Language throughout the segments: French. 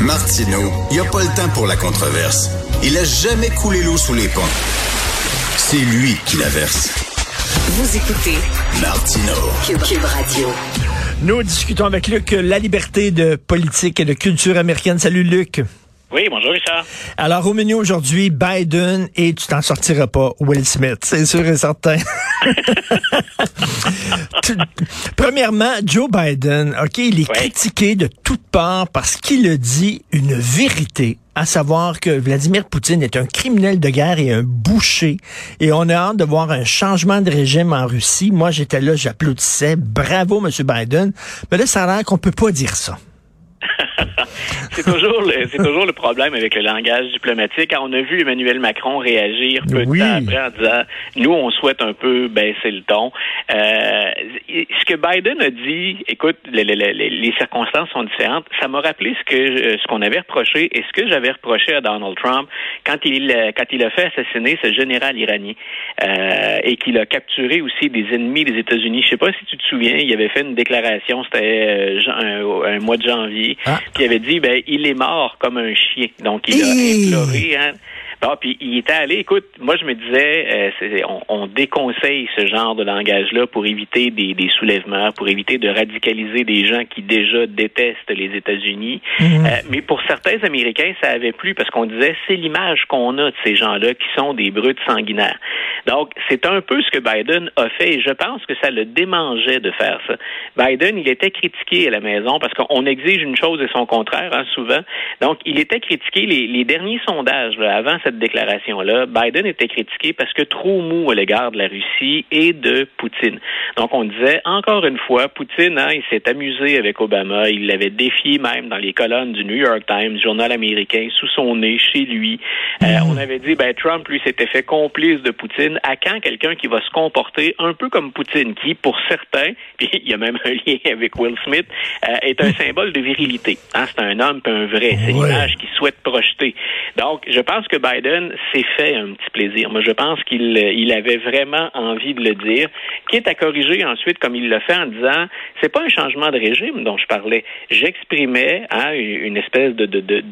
Martineau, il n'y a pas le temps pour la controverse. Il a jamais coulé l'eau sous les ponts. C'est lui qui la verse. Vous écoutez Martineau. Cube, Radio. Nous discutons avec Luc la liberté de politique et de culture américaine. Salut Luc. Oui, bonjour Richard. Alors au menu aujourd'hui, Biden et tu t'en sortiras pas, Will Smith, c'est sûr et certain. Premièrement, Joe Biden, OK, il est critiqué de toutes parts parce qu'il a dit une vérité à savoir que Vladimir Poutine est un criminel de guerre et un boucher. Et on a hâte de voir un changement de régime en Russie. Moi, j'étais là, j'applaudissais. Bravo, M. Biden. Mais là, ça a l'air qu'on peut pas dire ça. c'est toujours le c'est toujours le problème avec le langage diplomatique. On a vu Emmanuel Macron réagir peu de temps après en disant nous on souhaite un peu baisser le ton. Euh, ce que Biden a dit, écoute, les, les, les circonstances sont différentes. Ça m'a rappelé ce que euh, ce qu'on avait reproché et ce que j'avais reproché à Donald Trump quand il quand il a fait assassiner ce général iranien euh, et qu'il a capturé aussi des ennemis des États-Unis. Je sais pas si tu te souviens, il avait fait une déclaration, c'était euh, un, un mois de janvier, ah. Qui avait dit ben il est mort comme un chien. Donc il a imploré hein, Bon, puis il était allé, écoute, moi je me disais, euh, on, on, déconseille ce genre de langage-là pour éviter des, des, soulèvements, pour éviter de radicaliser des gens qui déjà détestent les États-Unis. Mhm. Euh, mais pour certains Américains, ça avait plu parce qu'on disait, c'est l'image qu'on a de ces gens-là qui sont des brutes sanguinaires. Donc, c'est un peu ce que Biden a fait et je pense que ça le démangeait de faire ça. Biden, il était critiqué à la maison parce qu'on exige une chose et son contraire, hein, souvent. Donc, il était critiqué les, les derniers sondages là, avant cette déclaration-là, Biden était critiqué parce que trop mou à l'égard de la Russie et de Poutine. Donc, on disait, encore une fois, Poutine, hein, il s'est amusé avec Obama, il l'avait défié même dans les colonnes du New York Times, journal américain, sous son nez, chez lui. Euh, mm. on avait dit, ben, Trump, lui, s'était fait complice de Poutine. À quand quelqu'un qui va se comporter un peu comme Poutine, qui, pour certains, puis il y a même un lien avec Will Smith, euh, est un symbole de virilité. Hein, c'est un homme, un vrai. C'est l'image qu'il souhaite projeter. Donc, je pense que Biden Biden s'est fait un petit plaisir. Moi, je pense qu'il il avait vraiment envie de le dire, qui est à corriger ensuite, comme il l'a fait en disant, c'est pas un changement de régime dont je parlais. J'exprimais hein, une espèce de,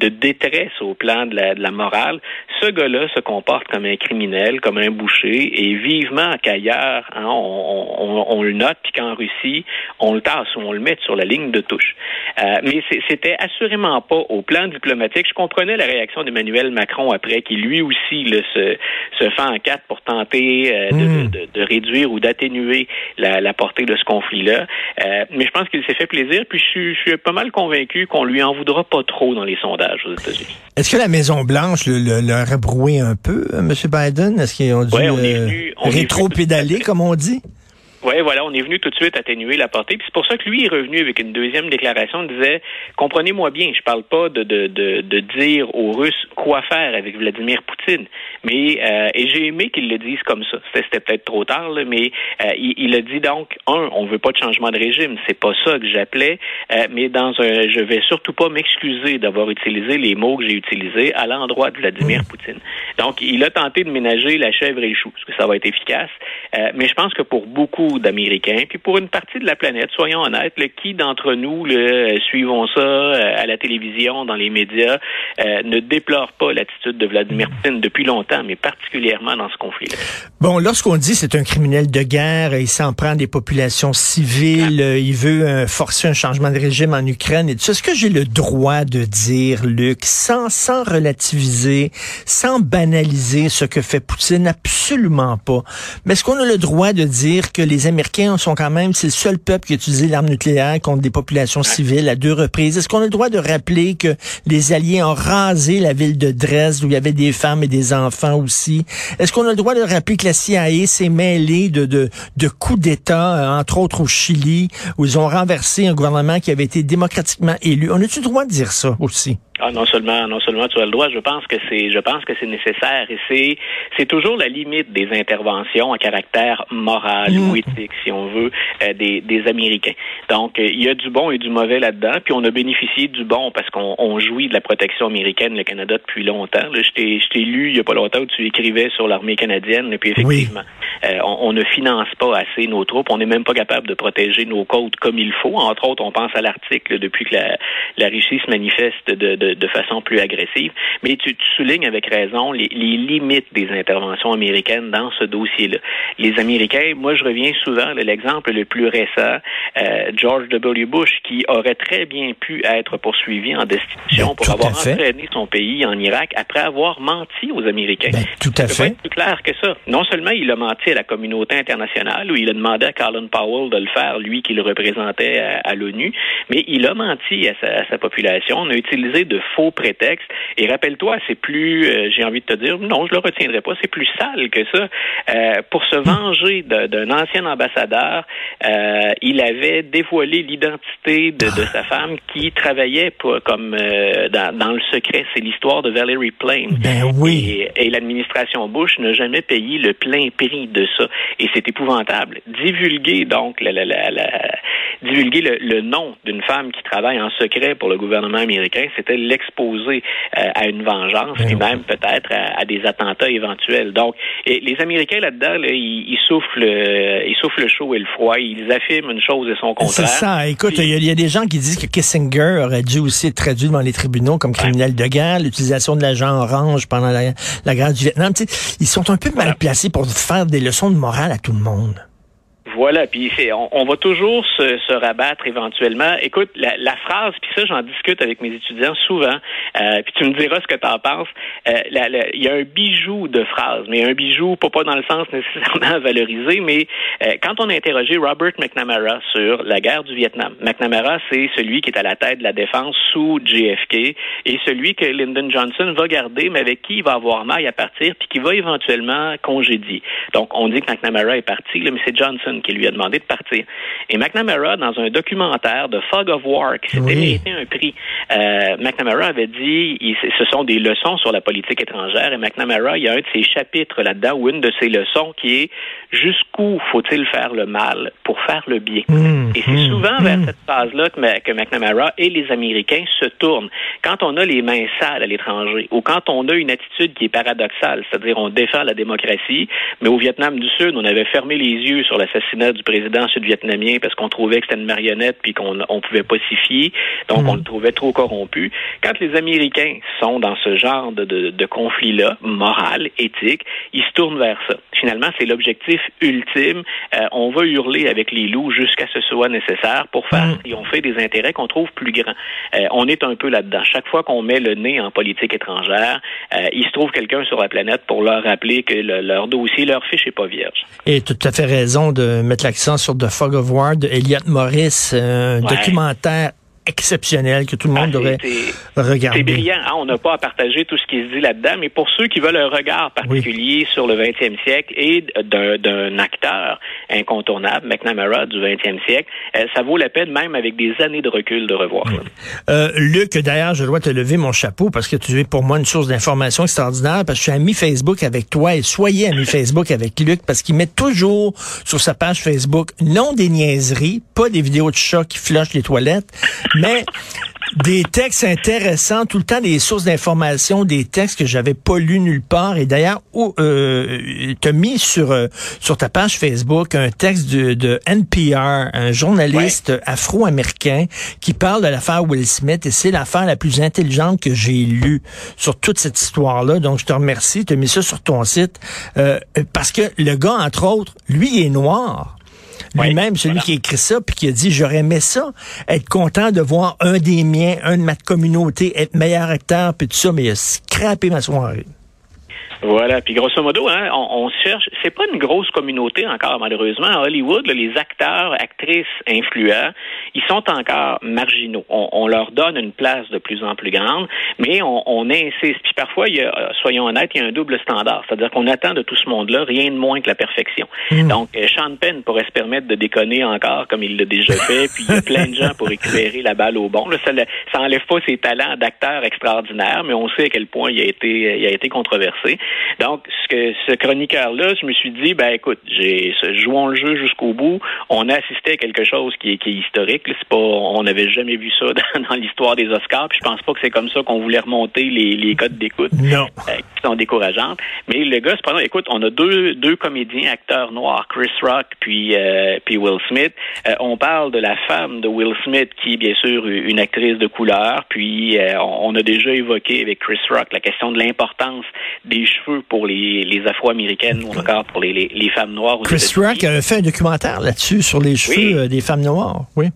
détresse au plan de la, morale. Ce gars-là se comporte comme un criminel, comme un boucher, et vivement qu'ailleurs, hein, on, le note, puis qu'en Russie, on le tasse ou on le met sur la ligne de touche. Euh, mais c'était assurément pas au plan diplomatique. Je comprenais la réaction d'Emmanuel Macron après, qui lui aussi se, se fait en quatre pour tenter euh, hmm. de, de, réduire ou d'atténuer la, la, portée de ce conflit-là. Euh, mais je pense qu'il s'est fait plaisir, puis je suis, je suis pas mal convaincu qu'on lui en voudra pas trop dans les sondages aux États-Unis. Est-ce que la Maison-Blanche leur a broué un peu, M. Biden? Est-ce qu'ils ont dû ouais, rétro-pédaler, comme on dit? Oui, voilà, on est venu tout de suite atténuer la portée. Puis c'est pour ça que lui est revenu avec une deuxième déclaration, il disait comprenez-moi bien, je parle pas de, de, de, de, dire aux Russes quoi faire avec Vladimir Poutine. Mais euh, et j'ai aimé qu'il le dise comme ça. C'était peut-être trop tard, là, mais euh, il, il, a dit donc un, on veut pas de changement de régime, c'est pas ça que j'appelais, euh, mais dans un je vais surtout pas m'excuser d'avoir utilisé les mots que j'ai utilisés à l'endroit de Vladimir Poutine. Donc il a tenté de ménager la chèvre et le chou, parce que ça va être efficace. Mais je pense que pour beaucoup d'Américains, puis pour une partie de la planète, soyons honnêtes, qui d'entre nous le, suivons ça euh, à la télévision, dans les médias, euh, ne déplore pas l'attitude de Vladimir Poutine depuis longtemps, mais particulièrement dans ce conflit-là. Bon, lorsqu'on dit c'est un criminel de guerre, il s'en prend des populations civiles, ah. il veut euh, forcer un changement de régime en Ukraine et tout ça, est-ce que j'ai le droit de dire, Luc, sans, sans relativiser, sans banaliser ce que fait Poutine? Absolument pas. Mais est-ce qu'on a le droit de dire que les Américains sont quand même, c'est le seul peuple qui a utilisé l'arme nucléaire contre des populations civiles à deux reprises. Est-ce qu'on a le droit de rappeler que les Alliés ont rasé la ville de Dresde où il y avait des femmes et des enfants aussi? Est-ce qu'on a le droit de rappeler que la CIA s'est mêlée de, de, de coups d'État, euh, entre autres au Chili, où ils ont renversé un gouvernement qui avait été démocratiquement élu? On a-tu le droit de dire ça aussi? Ah, non seulement, non seulement tu as le droit, je pense que c'est, je pense que c'est nécessaire et c'est, c'est toujours la limite des interventions à caractère moral ou mmh. éthique, si on veut, euh, des, des Américains. Donc, euh, il y a du bon et du mauvais là-dedans, puis on a bénéficié du bon parce qu'on on jouit de la protection américaine, le Canada, depuis longtemps. Là, je t'ai, je t'ai lu il y a pas longtemps où tu écrivais sur l'armée canadienne, et puis effectivement, euh, on, on, ne finance pas assez nos troupes, on n'est même pas capable de protéger nos côtes comme il faut. Entre autres, on pense à l'article depuis que la, la Russie se manifeste de de, façon plus agressive. Mais tu, soulignes avec raison les, limites des interventions américaines dans ce dossier-là. Les Américains, moi je reviens souvent de l'exemple le plus récent, euh, George W. Bush, qui aurait très bien pu être poursuivi en destitution ben, pour avoir entraîné son pays en Irak après avoir menti aux Américains. Ben, tout à fait. Plus clair que ça. Non seulement il a menti à la communauté internationale, où il a demandé à Colin Powell de le faire, lui qui le représentait à, l'ONU, mais il a menti à sa, population. On a utilisé de faux prétextes. Et rappelle-toi, c'est plus, euh, j'ai envie de te dire, non, je le retiendrai pas, c'est plus sale que ça. Euh, pour se venger d'un ancien ambassadeur, euh, il avait dévoilé l'identité de, de, sa femme qui travaillait pour, comme dans, dans, le secret. C'est l'histoire de Valerie Plame. Ben oui. Et, et l'administration Bush n'a jamais payé le plein prix de ça. Et c'est épouvantable. Divulguer donc la, la, la, divulguer le, nom d'une femme qui travaille en secret pour le gouvernement américain, c'était l'exposer euh, à une vengeance, et même peut-être à, des attentats éventuels. Donc, et les Américains là-dedans, ils, soufflent, euh, ils soufflent le chaud et le froid. Ils affirment une chose et son contraire. C'est ça. Écoute, il y, a des gens qui disent que Kissinger aurait dû aussi être traduit devant les tribunaux comme criminel de guerre, l'utilisation de l'agent orange pendant la, la guerre du Vietnam. ils sont un peu mal placés pour faire des leçons de morale à tout le monde. Voilà, puis on, on, va toujours se, rabattre éventuellement. Écoute, la, la phrase, puis ça, j'en discute avec mes étudiants souvent, euh, puis tu me diras ce que tu en penses. Euh, il y a un bijou de phrase, mais un bijou, pas, pas dans le sens nécessairement valorisé, mais euh, quand on a interrogé Robert McNamara sur la guerre du Vietnam, McNamara, c'est celui qui est à la tête de la défense sous JFK et celui que Lyndon Johnson va garder, mais avec qui il va avoir maille à partir, puis qui va éventuellement congédier. Donc, on dit que McNamara est parti, là, mais c'est Johnson qui lui a demandé de partir. Et McNamara, dans un documentaire de Fog of War, qui s'était mérité un prix, euh, McNamara avait dit, ce sont des leçons sur la politique étrangère, et McNamara, il y a un de ses chapitres là-dedans, ou une de ses leçons, qui est jusqu'où faut-il faire le mal pour faire le bien? Mmh, et c'est mmh, souvent vers mmh. cette phase-là que, que McNamara et les Américains se tournent. Quand on a les mains sales à l'étranger, ou quand on a une attitude qui est paradoxale, c'est-à-dire on défend la démocratie, mais au Vietnam du Sud, on avait fermé les yeux sur l'assassinat du président sud-vietnamien parce qu'on trouvait que c'était une marionnette puis qu'on on pouvait pas s'y fier, donc hmm. on le trouvait trop corrompu. Quand les Américains sont dans ce genre de, de, conflit-là, moral, éthique, ils se tournent vers ça. Finalement, c'est l'objectif ultime. Euh, on va hurler avec les loups jusqu'à ce soit nécessaire pour faire et on fait des intérêts qu'on trouve plus grands. Euh, on est un peu là-dedans. Chaque fois qu'on met le nez en politique étrangère, euh, il se trouve quelqu'un sur la planète pour leur rappeler que leur dossier, leur fiche est pas vierge. Et tout à fait raison de mettre l'accent sur The Fog of War de Elliot Morris, un documentaire exceptionnel que tout le monde ah, devrait regarder. C'est brillant. Hein? On n'a pas à partager tout ce qui se dit là-dedans, mais pour ceux qui veulent un regard particulier sur le 20e siècle et d'un acteur incontournable, McNamara du 20e siècle, euh, ça vaut la peine même avec des années de recul de revoir euh, Luc, d'ailleurs, je dois te lever mon chapeau parce que tu es pour moi une source d'information extraordinaire parce que je suis ami Facebook avec toi et soyez ami Facebook avec Luc parce qu'il met toujours sur sa page Facebook non des niaiseries, pas des vidéos de chats qui flushent les toilettes, mais des textes intéressants, tout le temps des sources d'information, des textes que j'avais pas lus nulle part. Et d'ailleurs, euh, tu as mis sur euh, sur ta page Facebook un texte de, de NPR, un journaliste afro-américain qui parle de l'affaire Will Smith. Et c'est l'affaire la plus intelligente que j'ai lue sur toute cette histoire-là. Donc, je te remercie. Tu as mis ça sur ton site. Euh, parce que le gars, entre autres, lui, il est noir. Lui-même, celui qui a écrit ça, puis qui a dit, j'aurais aimé ça, être content de voir un des miens, un de ma communauté, être meilleur acteur, puis tout ça, mais il a scrappé ma soirée. Voilà. Puis grosso modo, hein, on, cherche. C'est pas une grosse communauté encore, malheureusement. À Hollywood, les acteurs, actrices influents, ils sont encore marginaux. On, leur donne une place de plus en plus grande, mais on, insiste. Puis parfois, il y a, euh, soyons honnêtes, il y a un double standard. C'est-à-dire qu'on attend de tout ce monde-là rien de moins que la perfection. Hmm. Donc, euh, Sean Penn pourrait se permettre de déconner encore, comme il l'a déjà fait. puis il y a plein de gens pour récupérer la balle au bon. Là, ça, ça enlève pas ses talents d'acteur extraordinaire, mais on sait à quel point il a été, il a été controversé. Donc, ce que ce chroniqueur-là, je me suis dit, ben écoute, j'ai jouons le jeu jusqu'au bout. On a assisté à quelque chose qui est, qui est historique. C'est pas, on n'avait jamais vu ça dans, l'histoire des Oscars. Puis je pense pas que c'est comme ça qu'on voulait remonter les, les codes d'écoute. Non. Euh, décision décourageante. Mais le gars, cependant, écoute, on a deux, deux comédiens, acteurs noirs, Chris Rock puis, euh, puis Will Smith. Euh, on parle de la femme de Will Smith, qui est bien sûr une actrice de couleur. Puis euh, on a déjà évoqué avec Chris Rock la question de l'importance des cheveux pour les, les Afro-américaines ou encore pour les, les, femmes noires. Chris Rock a fait un documentaire là-dessus sur les cheveux des femmes noires. Oui.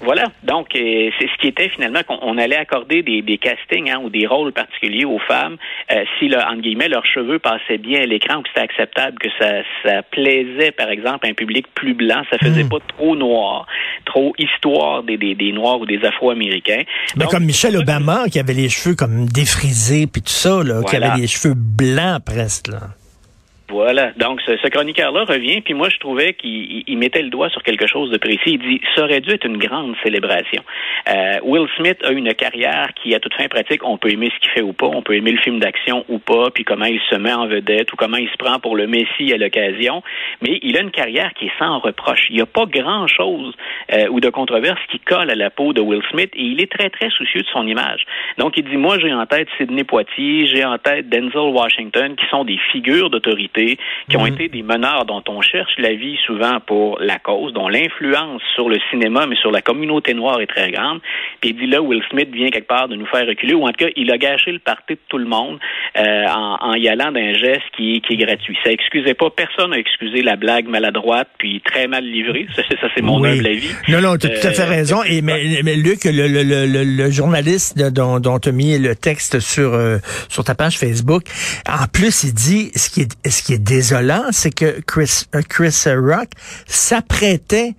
Voilà. Donc, euh, c'est ce qui était finalement qu'on allait accorder des, des castings hein, ou des rôles particuliers aux femmes euh, si, là, entre guillemets, leurs cheveux passaient bien à l'écran ou que c'était acceptable, que ça, ça plaisait, par exemple, à un public plus blanc, ça faisait hmm. pas trop noir, trop histoire des, des, des Noirs ou des Afro-Américains. Mais comme Michelle Obama, qui avait les cheveux comme défrisés, puis tout ça, là, qui avait les cheveux blancs presque. Là. Voilà. Donc, ce, chroniqueur-là revient, puis moi, je trouvais qu'il mettait le doigt sur quelque chose de précis. Il dit, ça aurait dû être une grande célébration. Euh, Will Smith a une carrière qui, à toute fin pratique, on peut aimer ce qu'il fait ou pas, on peut aimer le film d'action ou pas, puis comment il se met en vedette ou comment il se prend pour le Messie à l'occasion, mais il a une carrière qui est sans reproche. Il n'y a pas grand-chose euh, ou de controverse qui colle à la peau de Will Smith, et il est très, très soucieux de son image. Donc, il dit, moi, j'ai en tête Sidney Poitier, j'ai en tête Denzel Washington, qui sont des figures d'autorité qui ont mhm. été des meneurs dont on cherche la vie souvent pour la cause, dont l'influence sur le cinéma, mais sur la communauté noire est très grande. Puis il dit là, Will Smith vient quelque part de nous faire reculer, ou en tout cas, il a gâché le parti de tout le monde euh, en, y allant d'un geste qui, qui, est gratuit. Ça excusait pas, personne n'a excusé la blague maladroite, puis très mal livrée. Ça, c'est mon humble avis. Non, non, tu as tout à fait euh, raison. Et mais, mais Luc, le, le, le, le journaliste dont, dont tu as mis le texte sur, euh, sur ta page Facebook, en plus, il dit ce qui est, ce qui est désolant, c'est que Chris, euh, Chris Rock s'apprêtait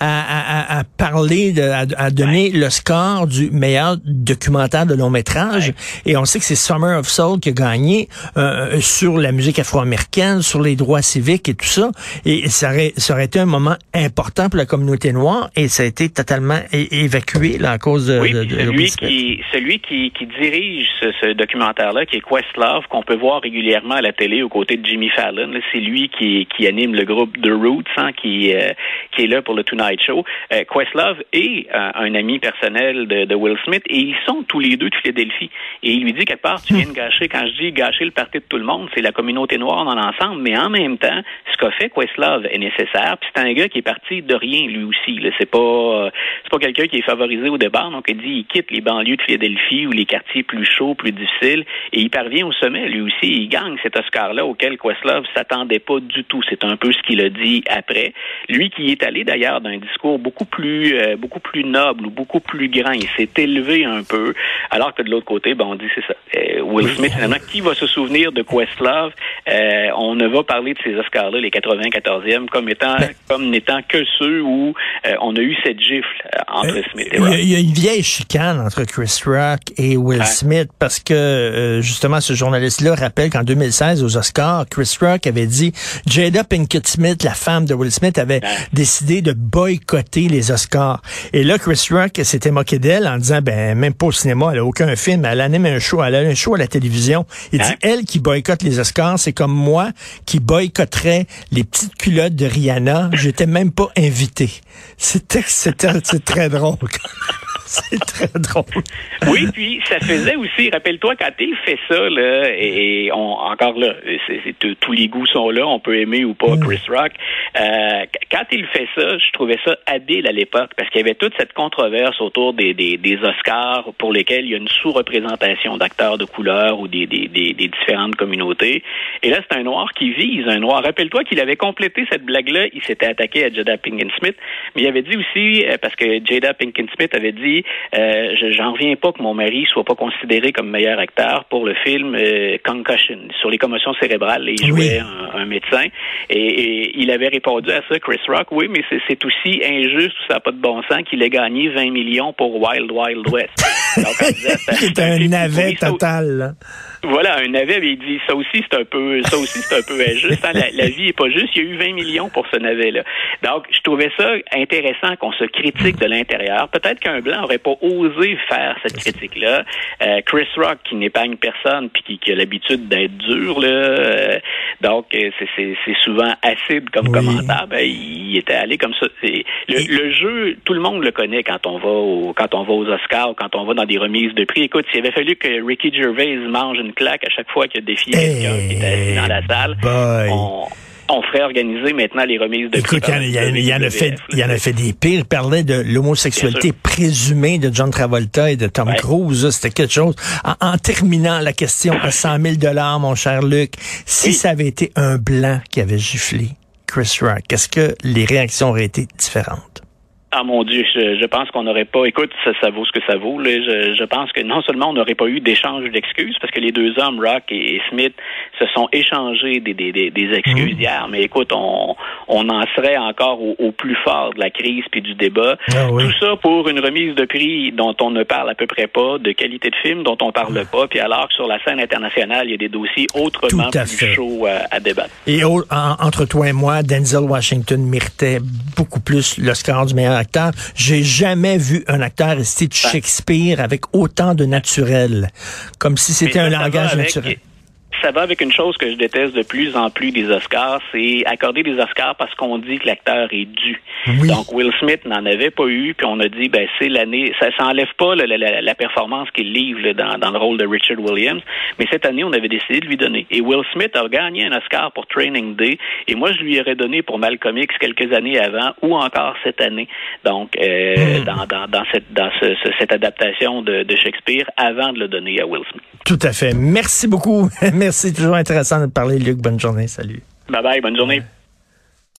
à, à, à, parler, de, à, donner le score du meilleur documentaire de long métrage. Et on sait que c'est Summer of Soul qui a gagné euh, euh, sur la musique afro-américaine, sur les droits civiques et tout ça. Et ça aurait, ça aurait été un moment important pour la communauté noire et ça a été totalement évacué là, à cause de, oui, celui, qui, celui qui, qui dirige ce, ce documentaire-là, qui est Questlove, qu'on peut voir régulièrement à la télé aux côtés de Jimmy Fallon. C'est lui qui, qui anime le groupe The Roots, hein, qui, euh, qui est là pour le Tonight Show. Euh, Questlove est euh, un ami personnel de, Will Smith et ils sont tous les deux de Philadelphie. Et il lui dit quelque part, tu viens de gâcher, quand je dis gâcher le parti de tout le monde, c'est la communauté noire dans l'ensemble, mais en même temps, ce qu'a fait Questlove est nécessaire. Puis c'est un gars qui est parti de rien lui aussi. C'est pas c'est pas quelqu'un qui est favorisé au départ. Donc il dit il quitte les banlieues de Philadelphie ou les quartiers plus chauds, plus difficiles, et il parvient au sommet lui aussi. Il gagne cet Oscar-là auquel Questlove s'attendait pas du tout. C'est un peu ce qu'il a dit après. Lui qui est allé d'ailleurs d'un discours beaucoup plus euh, beaucoup plus noble ou beaucoup plus grand. Il s'est élevé un peu, alors que de l'autre côté, ben, on dit c'est ça. Euh, Will Smith, finalement, qui va se souvenir de Questlove? Euh, on ne va parler de ces Oscars-là, les 94e, comme étant ben comme n'étant que ceux où on a eu cette gifle entre Smith et Rock. Il y, a une vieille chicane entre Chris Rock et Will Smith parce que justement ce journaliste-là rappelle qu'en 2016 aux Oscars, Chris Rock avait dit Jada Pinkett Smith, la femme de Will Smith, avait décidé de boycotter les Oscars. Et là, Chris Rock s'était moqué d'elle en disant, ben, même pas au cinéma, elle a aucun film, elle anime un show, elle a un show à la télévision. Il dit, hein? elle qui boycotte les Oscars, c'est comme moi qui boycotterais les petites culottes de Rihanna. J'étais même pas invité. C'était, c'était, très drôle. C'est très drôle. Oui, puis ça faisait aussi, rappelle-toi, quand il fait ça, là, et, on, encore là, tous les goûts sont là, on peut aimer ou pas mm. Chris Rock. Euh, quand il fait ça, je trouvais ça habile à l'époque, parce qu'il y avait toute cette controverse autour des, des, des Oscars pour lesquels il y a une sous-représentation d'acteurs de couleur ou des, des, des, différentes communautés. Et là, c'est un noir qui vise un noir. Rappelle-toi qu'il avait complété cette blague-là, il s'était attaqué à Jada Pinkett Smith, mais il avait dit aussi, euh, parce que Jada Pinkett Smith avait dit euh, j'en reviens pas que mon mari soit pas considéré comme meilleur acteur pour le film euh, Concussion sur les commotions cérébrales. il jouait un, médecin et, il avait répondu à ça, Chris Rock. Oui, mais c'est aussi injuste ça n'a pas de bon sens qu'il ait gagné 20 millions pour Wild Wild West. C'est un navet total. Voilà, un navet, il dit ça aussi c'est un peu ça aussi c'est un peu injuste. Hein. La, vie est pas juste. Il y a eu 20 millions pour ce navet-là. Donc, je trouvais ça intéressant qu'on se critique de l'intérieur. Peut-être qu'un blanc aurait pas osé faire cette critique-là. Euh, Chris Rock, qui n'épargne personne puis qui, a l'habitude d'être dur, là, euh, donc euh, c'est souvent acide comme commentaire. Ben, il était allé comme ça. Le, le, jeu, tout le monde le connaît quand on va au, quand on va aux Oscars, quand on va dans dans des remises de prix. Écoute, s'il avait fallu que Ricky Gervais mange une claque à chaque fois qu'il a défié quelqu'un qui était assis dans la salle, on, on ferait organiser maintenant les remises de Écoute, il y, en a fait, il y en a fait des pires. Il parlait de l'homosexualité présumée de John Travolta et de Tom Cruise. C'était quelque chose. En, terminant la question à 100 000 dollars, mon cher Luc, si ça avait été un blanc qui avait giflé Chris Rock, est-ce que les réactions auraient été différentes? Ah mon Dieu, je, je pense qu'on n'aurait pas. Écoute, ça, ça, vaut ce que ça vaut. Là. Je, je pense que non seulement on n'aurait pas eu d'échange d'excuses, parce que les deux hommes, Rock et, Smith, se sont échangés des, des, des, excuses mmh. hier. Mais écoute, on, on en serait encore au, plus fort de la crise puis du débat. Ah Tout ça pour une remise de prix dont on ne parle à peu près pas, de qualité de film dont on parle pas. Puis alors que sur la scène internationale, il y a des dossiers autrement plus chauds à, à, débattre. Et entre toi et moi, Denzel Washington méritait beaucoup plus le score du meilleur acteur. J'ai jamais vu un acteur réciter de. Shakespeare avec autant de naturel, comme si c'était un langage naturel ça va avec une chose que je déteste de plus en plus des Oscars, c'est accorder des Oscars parce qu'on dit que l'acteur est dû. Donc Will Smith n'en avait pas eu, puis on a dit ben c'est l'année, ça s'enlève pas la, la, la, performance qu'il livre dans, dans, le rôle de Richard Williams, mais cette année on avait décidé de lui donner. Et Will Smith a gagné un Oscar pour Training Day, et moi je lui aurais donné pour Malcolm X quelques années avant ou encore cette année. Donc euh, hmm. dans, dans, dans, cette dans ce, cette adaptation de, de Shakespeare avant de le donner à Will Smith. Tout à fait. Merci beaucoup. Merci. toujours intéressant de parler, Luc. Bonne journée. Salut. Bye bye. Bonne journée.